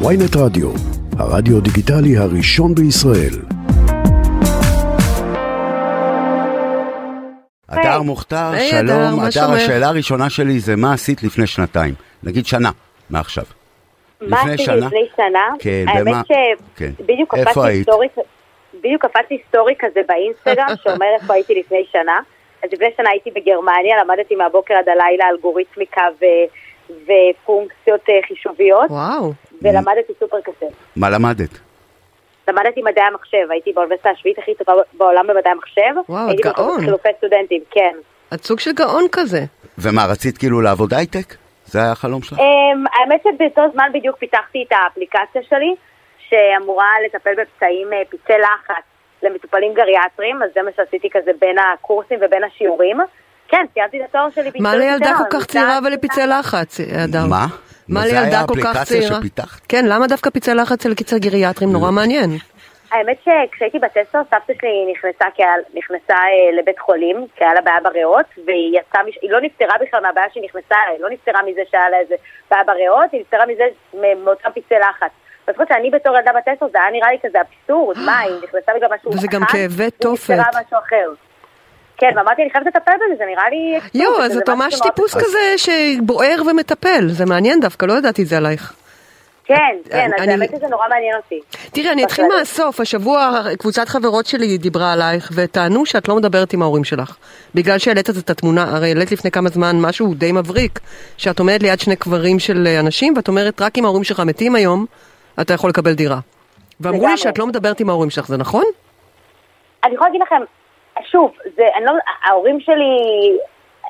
ויינט רדיו, הרדיו דיגיטלי הראשון בישראל. הדר מוכתר, היי, שלום. הדר, מה הדר, שלומך? השאלה הראשונה שלי זה מה עשית לפני שנתיים? נגיד שנה, מעכשיו. מה לפני עשיתי שנה? לפני שנה? כן, האמת במה- כן. שבדיוק איפה קפצתי היית? סטורי, בדיוק קפצתי סטורי כזה באינסטגרם שאומר איפה הייתי לפני שנה. אז לפני שנה הייתי בגרמניה, למדתי מהבוקר עד הלילה אלגוריתמיקה ו- ופונקציות אה, חישוביות, וואו. ולמדתי סופר קשה. מה למדת? למדתי מדעי המחשב, הייתי באוניברסיטה השביעית הכי טובה בעולם במדעי המחשב. וואו, הייתי את גאון. בחילופי סטודנטים, כן. את סוג של גאון כזה. ומה, רצית כאילו לעבוד הייטק? זה היה החלום שלך? אמ, האמת שבאותו זמן בדיוק פיתחתי את האפליקציה שלי, שאמורה לטפל בפצעים אה, פצעי לחץ למטופלים גריאטריים, אז זה מה שעשיתי כזה בין הקורסים ובין השיעורים. כן, סיימתי את התואר שלי מה לילדה כל כך צעירה ולפצעי לחץ, הדר? מה? מה זה היה לילדה כל כך האפליקציה צעירה? שפיתחת? כן, למה דווקא פצעי לחץ אצל קיצר גריאטרים? נורא מעניין. האמת שכשהייתי בת עשר, סבתא שלי נכנסה, כעל, נכנסה אה, לבית חולים, כי היה לה בעיה בריאות, והיא יצאה, מש... היא לא נפטרה בכלל מהבעיה שהיא נכנסה אליה, היא לא נפטרה מזה שהיה לה איזה בעיה בריאות, היא נפטרה מזה, מאותם פצעי לחץ. אז חושבת שאני בתור ילדה בת עשר, זה היה נראה לי כזה אבסורד, מה, היא נכנסה בגלל משהו וזה גם כאבי תופת. נפטרה משהו אחר. כן, ואמרתי, אני חייבת לטפל בזה, זה נראה לי... יואו, אז את ממש טיפוס. כזה שבוער ומטפל. זה מעניין דווקא, לא ידעתי את זה עלייך. כן, כן, אז האמת שזה נורא מעניין אותי. תראי, אני אתחיל. מהסוף. השבוע קבוצת חברות שלי דיברה עלייך, וטענו שאת לא מדברת עם ההורים שלך. בגלל שהעלית את התמונה, הרי העלית לפני כמה זמן משהו די מבריק, שאת עומדת ליד שני קברים של אה, אנשים, ואת אומרת, רק אם ההורים שלך מתים היום, אתה יכול לקבל דירה. ואמרו לי. שאת לא מדברת עם ההורים שלך, זה נכון? אני יכולה להגיד לכם, שוב, זה, אני לא, ההורים שלי,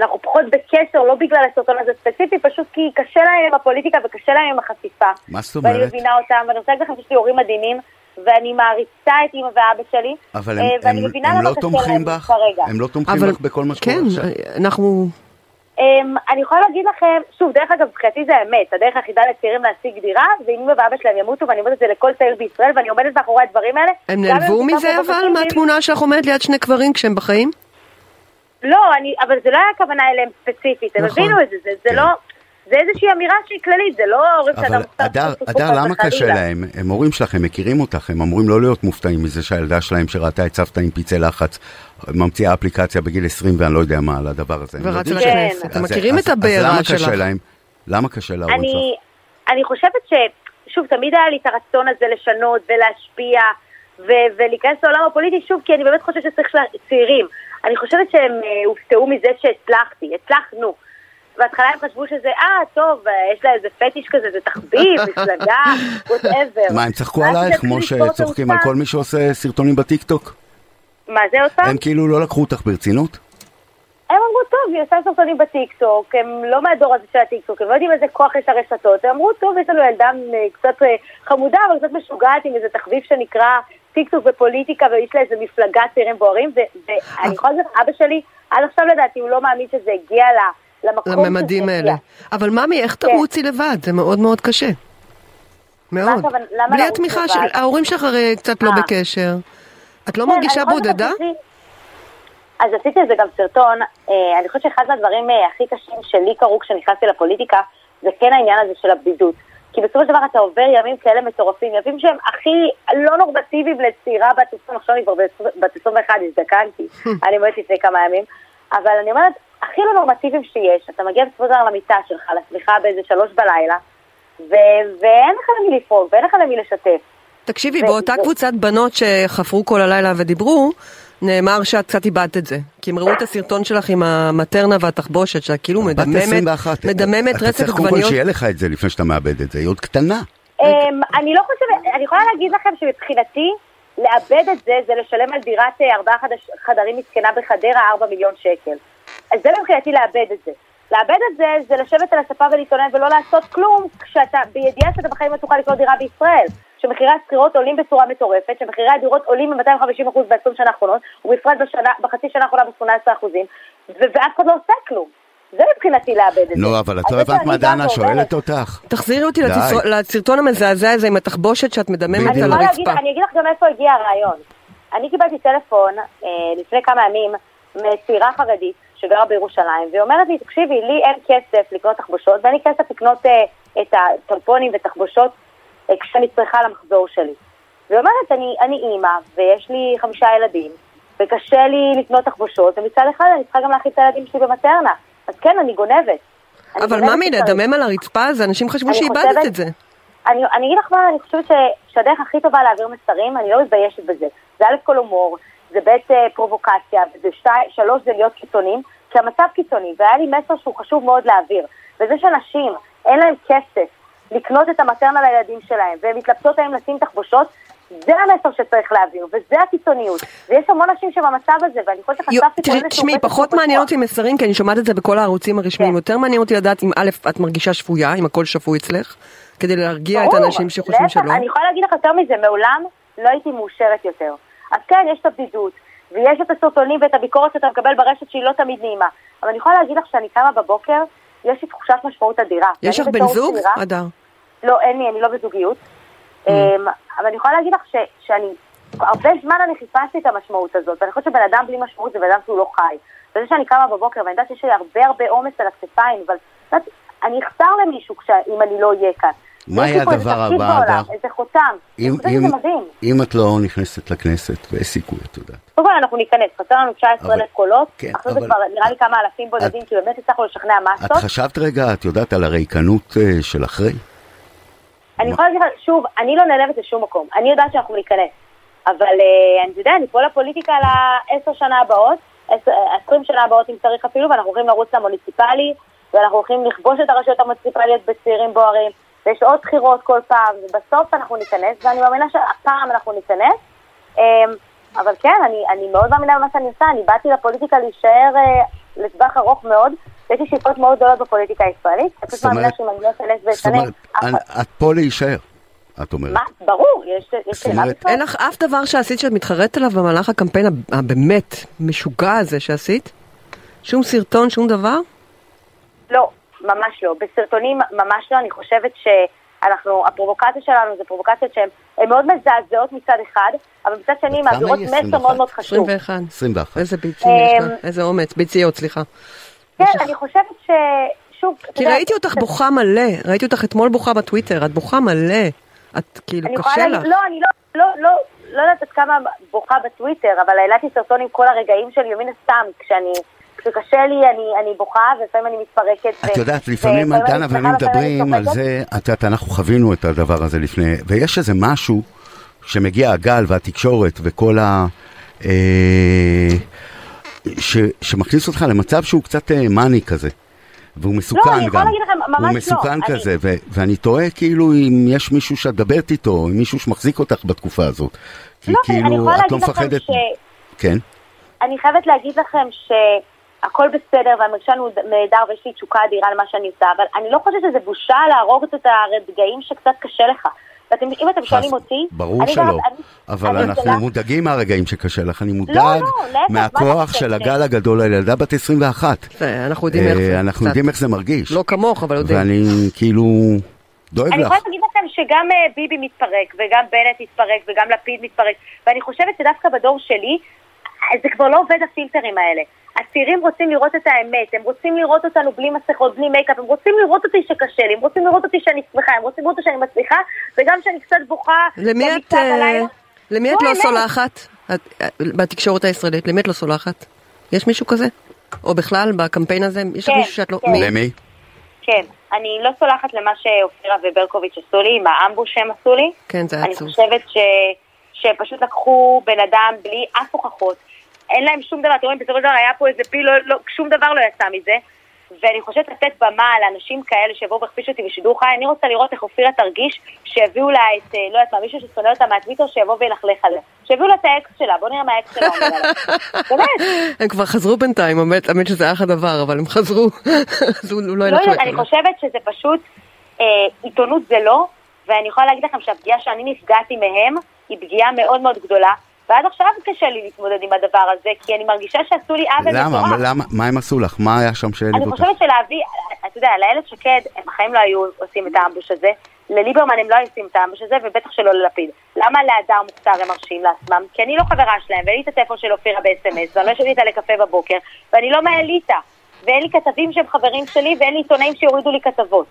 אנחנו פחות בקשר, לא בגלל הסרטון הזה ספציפי, פשוט כי קשה להם עם הפוליטיקה וקשה להם עם החשיפה. מה זאת ואני אומרת? מבינה אותם, ואני רוצה להגיד לכם שיש לי הורים מדהימים, ואני מעריצה את אמא ואבא שלי. אבל אה, הם, ואני הם, מבינה הם למה לא קשה תומכים להם בך? כרגע. הם לא תומכים אבל בך בכל מה שקורה כן, עכשיו? אנחנו... אמ, אני יכולה להגיד לכם, שוב, דרך אגב, מבחינתי זה האמת, הדרך היחידה לצעירים להשיג דירה, זה אם אמא ואבא שלהם ימותו, ואני אומרת את זה לכל צעיר בישראל, ואני עומדת מאחורי הדברים האלה. הם נעלבו מזה אבל, מהתמונה שלך עומדת ליד שני קברים כשהם בחיים? לא, אני, אבל זה לא היה הכוונה אליהם ספציפית, הם נכון. הבינו את זה, זה, זה כן. לא, זה איזושהי אמירה שהיא כללית, זה לא הורים שאדם אבל הדר, למה קשה להם? הם הורים שלך, הם מכירים אותך, הם אמורים לא להיות מופתעים מזה שהילדה שלהם שראתה את סבתא עם פצעי לחץ, ממציאה אפליקציה בגיל 20 ואני לא יודע מה על הדבר הזה. ורצה כן. לכנסת. אתם אז- מכירים את הבעירה אז למה שלך. קשה להם? למה קשה להורים שלך? אני, אני חושבת ש... שוב, תמיד היה לי את הרצון הזה לשנות ולהשפיע ו- ולהיכנס לעולם הפוליטי, שוב, כי אני באמת חושבת שצריך צעירים. אני חושבת שהם אה, הופתעו מזה שהצלחתי, הצלחנו. בהתחלה הם חשבו שזה, אה, טוב, אה, יש לה איזה פטיש כזה, זה תחביב, מפלגה, whatever. מה, הם צחקו עלייך כמו שצוחקים על. כל מי שעושה סרטונים בטיקטוק? מה זה עוד פעם? הם כאילו לא לקחו אותך ברצינות? הם אמרו, טוב, היא עושה סרטונים בטיקטוק, הם לא מהדור הזה של הטיקטוק, הם לא יודעים איזה כוח יש לרשתות, הם אמרו, טוב, יש לנו ילדה אה, קצת אה, חמודה, אבל קצת משוגעת עם איזה תחביב שנקרא טיקטוק ופוליטיקה, ויש לה איזה מפלגה צעירים בוערים, ואני יכולה להגיד לך, אבא שלי, עד עכשיו לדעתי, הוא לא מאמין שזה הגיע ל- למקום לממדים הגיע. האלה. אבל ממי, איך כן. תרוצי לבד? זה מאוד מאוד קשה. מאוד. למה בלי לרוץ התמיכה? של... ההורים שלך הרי קצת לא אה. בקשר. את לא כן, מרגישה בודדה? אז עשיתי על זה גם סרטון, אה, אני חושבת שאחד מהדברים אה, הכי קשים שלי קרו כשנכנסתי לפוליטיקה, זה כן העניין הזה של הבדידות. כי בסופו של דבר אתה עובר ימים כאלה מטורפים, ימים שהם הכי לא נורמטיביים לצעירה בת 20, עכשיו אני כבר בת 21, הזדקנתי, אני אומרת לפני כמה ימים, אבל אני אומרת, הכי לא נורמטיביים שיש, אתה מגיע בסופו של דבר למיטה שלך, לסליחה באיזה שלוש בלילה, ו- ואין לך למי לפרוק, ואין לך למי לשתף. תקשיבי, ו- באותה ו- קבוצת בנות שחפרו כל הלילה ודיברו, נאמר שאת קצת איבדת את זה. כי הם ראו את הסרטון שלך עם המטרנה והתחבושת, שאת כאילו בת מדממת, 21. מדממת אתה רצף צריך קודם כל עגבניות. שיהיה לך את זה לפני שאתה מאבד את זה, היא עוד קטנה. אמ, אני לא חושבת, אני יכולה להגיד לכם שמבחינתי, לאבד את זה, זה לשלם על דירת אה, ארבעה חדש- חדרים מסכנה בחדרה ארבע מיליון שקל. אז זה מבחינתי לאבד את זה. לאבד את זה, זה לשבת על הספה ולהתלונן ולא לעשות כלום, כשאתה, בידיעה שאתה בחיים לא תוכל לקנות דירה בישראל. שמחירי השכירות עולים בצורה מטורפת, שמחירי הדירות עולים ב-250% ב-20 שנה האחרונות, ובפרט בשנה, בחצי שנה האחרונה ב-18%, ו- ואף אחד לא עושה כלום. זה מבחינתי לאבד את זה. נו, אבל את לא הבנת מה דנה שואלת אותך. תחזירי אותי. לסרטון- המזעזע הזה עם התחבושת שאת מדממת על הרצפה. אני אגיד לך גם איפה הגיע הרעיון. אני קיבלתי טלפון אה, לפני כמה ימים מצעירה חרדית שגרה בירושלים, והיא אומרת לי, תקשיבי, לי אין כסף לקנות תחבושות, ואין לי כסף לקנות אה, את הטלפונים ותחבושות אה, כשאני צריכה למחזור שלי. והיא אומרת, אני, אני אימא, ויש לי חמישה ילדים, וקשה לי לקנות תחבושות, ומצד אחד אני צריכה גם להכין את הילדים שלי במטרנה. אז כן, אני גונבת. אבל ממי, שצריך. לדמם על הרצפה הזה, אנשים חשבו שאיבדת חושבת- את זה. אני, אני אגיד לך מה, אני חושבת ש, שהדרך הכי טובה להעביר מסרים, אני לא מתביישת בזה. זה א' כל הומור, זה ב' אה, פרובוקציה, וזה שתי, שלוש זה להיות קיצוניים, כי המצב קיצוני, והיה לי מסר שהוא חשוב מאוד להעביר. וזה שאנשים, אין להם כסף לקנות את המטרנה לילדים שלהם, והן מתלבטות האם לשים תחבושות, זה המסר שצריך להעביר, וזה הקיצוניות. ויש המון נשים שבמצב הזה, ואני חושבת שחשפתי פה איזשהו תשמעי, פחות שהוא מעניין. אותי מסרים, כי אני שומעת את זה בכל הערוצים הרשמיים. כן. יותר מעניין אותי לדעת אם א', את מרגישה שפויה, אם הכל שפוי אצלך, כדי להרגיע את האנשים שחושבים שלא. אני יכולה להגיד לך יותר מזה, מעולם לא הייתי מאושרת יותר. אז כן, יש את הבדידות, ויש את הסרטונים ואת הביקורת שאתה מקבל ברשת שהיא לא תמיד נעימה. אבל אני יכולה להגיד לך שאני קמה בבוקר, יש לי תחושת משמעות אדירה. יש לך בן זוג? אדר. לא, אין לי, אני לא בזוגיות. Mm. אמ, אבל אני יכולה להגיד לך ש- שאני, הרבה זמן אני חיפשתי את המשמעות הזאת, ואני חושבת שבן אדם בלי משמעות זה בן אדם שהוא לא חי. וזה שאני קמה בבוקר ואני יודעת שיש לי הרבה הרבה עומס על הכתפיים, אבל אני אחסר למישהו כש- אם אני לא אהיה כאן. מה איזה הדבר הבא, בעולם? איזה חותם. אם, אם. אם את לא נכנסת לכנסת, ויש סיכוי, את יודעת. קודם כל אנחנו ניכנס, חסר לנו 19 אלף אבל- קולות, כן, עכשיו זה כבר נראה לי כמה אלפים בודדים, כי באמת הצלחנו לשכנע את מסות. חשבת רגע, את יודעת, על הריקנות אה, של אחרי? אני יכולה להגיד לך, שוב, אני לא נעלבת לשום מקום. אני יודעת שאנחנו ניכנס. אבל אה, אני יודע, אני פה לפוליטיקה לעשר שנה הבאות, עשר- עשרים שנה הבאות אם צריך אפילו, ואנחנו הולכים לרוץ למוניציפלי, ואנחנו הולכים לכבוש את הרשויות המוניציפליות בצעירים בוערים, ויש עוד בחירות כל פעם, ובסוף אנחנו ניכנס, ואני מאמינה שהפעם אנחנו ניכנס. אה, אבל כן, אני, אני מאוד מאמינה במה שאני עושה, אני באתי לפוליטיקה להישאר אה, לטווח ארוך מאוד, יש לי שאיפות מאוד גדולות בפוליטיקה הישראלית, אני פשוט מאמינה שאם אני לא אכנס זאת אומרת, את- פה להישאר, את אומרת. מה? ברור, יש יש זאת שאלה אומרת, בכלל. אין לך אף דבר שעשית שאת מתחרטת עליו במהלך הקמפיין הב- הבאמת משוגע הזה שעשית? שום סרטון, שום דבר? לא, ממש לא. בסרטונים ממש לא, אני חושבת שאנחנו, הפרובוקציה שלנו זה פרובוקציות שהן הן מאוד מזעזעות מצד אחד, אבל מצד שני מעבירות? מסר 21? מאוד מאוד חשוב. 21. 21. איזה ביצים יש אמ, לה, איזה אומץ, ביציות, סליחה. כן, אני חושבת ש... שוב, כי ראיתי אותך בוכה מלא, ראיתי אותך אתמול בוכה בטוויטר, את בוכה מלא. את כאילו, קשה לך. לא, אני לא, לא, לא, לא יודעת עד כמה בוכה בטוויטר, אבל העליתי סרטון עם כל הרגעים שלי, ומן הסתם, כשאני, כשקשה לי אני, אני בוכה, ולפעמים אני מתפרקת. את ו- יודעת, לפעמים, דנה אני ואני אני מדברים על צוחקת. זה, את יודעת, אנחנו חווינו את הדבר הזה לפני, ויש איזה משהו שמגיע הגל והתקשורת וכל ה... אה, ש, שמכניס אותך למצב שהוא קצת אה, מאני כזה. והוא מסוכן אני יכולה גם. להגיד לכם, ממש הוא לא. מסוכן אני- כזה, ו- ואני תוהה כאילו אם יש מישהו שאת מדברת איתו, אם מישהו שמחזיק אותך בתקופה הזאת. כי לא, אני כאילו, יכולה את לא להגיד לכם מפחדת... ש... כן. אני חייבת להגיד לכם שהכל בסדר והמרשן הוא נהדר ויש לי תשוקה אדירה למה שאני עושה, אבל אני לא חושבת שזה בושה להרוג את הרגעים שקצת קשה לך. ואתם, אם אתם שואלים אותי... ברור אני שלא, אני- אבל אני אנחנו מודאגים מהרגעים שקשה לך, אני מודאג לא, להפך, מה מהכוח של? הגל הגדול על ילדה בת 21. זה, אנחנו יודעים איך אה, זה. אנחנו. יודעים איך זה מרגיש. לא כמוך, אבל יודעים. ואני כאילו דואג אני לך. יכולה להגיד לכם שגם אה, ביבי מתפרק, וגם בנט מתפרק, וגם לפיד מתפרק, ואני חושבת שדווקא בדור שלי, אה, זה כבר לא עובד הפילטרים האלה. הצעירים רוצים לראות את האמת, הם רוצים לראות אותנו בלי מסכות, בלי מייקאפ, הם רוצים לראות אותי שקשה לי, הם רוצים לראות אותי שאני שמחה, הם רוצים לראות אותי שאני מצליחה, וגם שאני קצת בוכה. למי את, במקלט אה. למי את לא האמת. סולחת? את- אה, בתקשורת הישראלית, למי את לא סולחת? יש מישהו כזה? או בכלל, בקמפיין הזה, יש כן, מישהו שאת לא... כן. מי? למי? כן, אני לא סולחת למה שאופירה וברקוביץ' עשו לי, עם ה ambush שהם עשו לי. כן, זה אני עצוב. חושבת ש... שפשוט לקחו בן אדם בלי אף הוכחות. אין להם שום דבר, אתם רואים, בסופו של דבר היה פה איזה פיל, לא, לא, שום דבר לא יצא מזה. ואני חושבת לתת במה לאנשים כאלה שיבואו ויכפישו אותי בשידור חי, אני רוצה לראות איך אופירה תרגיש שיביאו לה את, אה, לא יודעת מה, מישהו ששונא אותה מהטוויטר שיבוא וילכלך עליה. שיביאו לה את האקס שלה, בוא נראה מה האקס שלה אומר עליה. באמת. הם כבר חזרו בינתיים, האמת שזה היה הדבר, אבל הם חזרו. אז הוא הוא לא לא ילך יודעת, אני. חושבת שזה פשוט, אה, עיתונות זה לא, ואני יכולה להגיד לכם שהפגיעה שאני נפגעתי מהם היא פגיעה מאוד מאוד גדולה, ועד עכשיו קשה לי להתמודד עם הדבר הזה, כי אני מרגישה שעשו לי עוול למה? מטורף. למה? מה הם עשו לך? מה היה שם שהעליב אני אותך? חושבת שלהביא, אתה יודע, לאיילת שקד, הם בחיים לא היו עושים את האמבוש הזה, לליברמן הם לא היו עושים את האמבוש הזה, ובטח שלא ללפיד. למה להדר מוכתר הם מרשים לעצמם? כי אני לא חברה שלהם, ואין לי את הטלפון של אופירה ב-SMS, ואני לא יושבת איתה לקפה בבוקר, ואני לא מהאליטה, ואין לי כתבים שהם חברים שלי, ואין לי עיתונאים שיורידו לי כתבות.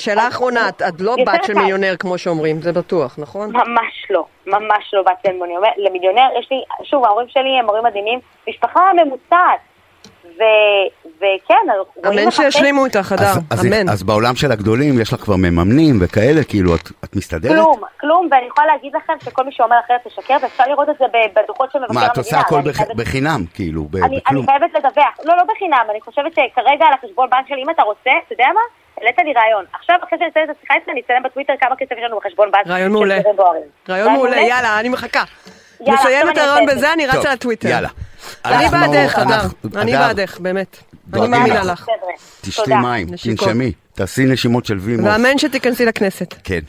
שאלה אחרונה, את- את לא בת של. מיליונר כמו שאומרים, זה בטוח, נכון? ממש לא, ממש לא בת של מיליונר. למיליונר, יש לי, שוב, ההורים שלי הם הורים מדהימים, משפחה ממוצעת. ו, וכן, רואים אמן לך שישלימו איתך, אז, אז, אמן. אז בעולם של הגדולים יש לך כבר מממנים וכאלה, כאילו, את, את מסתדרת? כלום, כלום, ואני יכולה להגיד לכם שכל מי שאומר אחרת תשקר, ואפשר לראות את זה ב- בדוחות של מבקר המדינה. מה, את עושה הכל בח, חייבת- בחינם, כאילו, ב, אני, אני בכלום? חייבת לדווח. לא, לא בחינם, אני חושבת שכרגע על החשבון בנק שלי, אם אתה רוצה, אתה יודע מה? העלית לי רעיון. עכשיו, אחרי שאני אצלם את השיחה איתך, אני אצלם בטוויטר כמה כסף יש לנו בחשבון. רעיון מעולה. רעיון מעולה, יאללה, אני מחכה. נסיים את הרעיון בזה, זה. אני רצה לטוויטר. יאללה. אני בעדך. אנחנו- אני בעדך, באמת. אני מאמינה לך. תשתי. מים. תנשמי, תעשי נשימות של וימוס. ואמן שתיכנסי לכנסת. כן.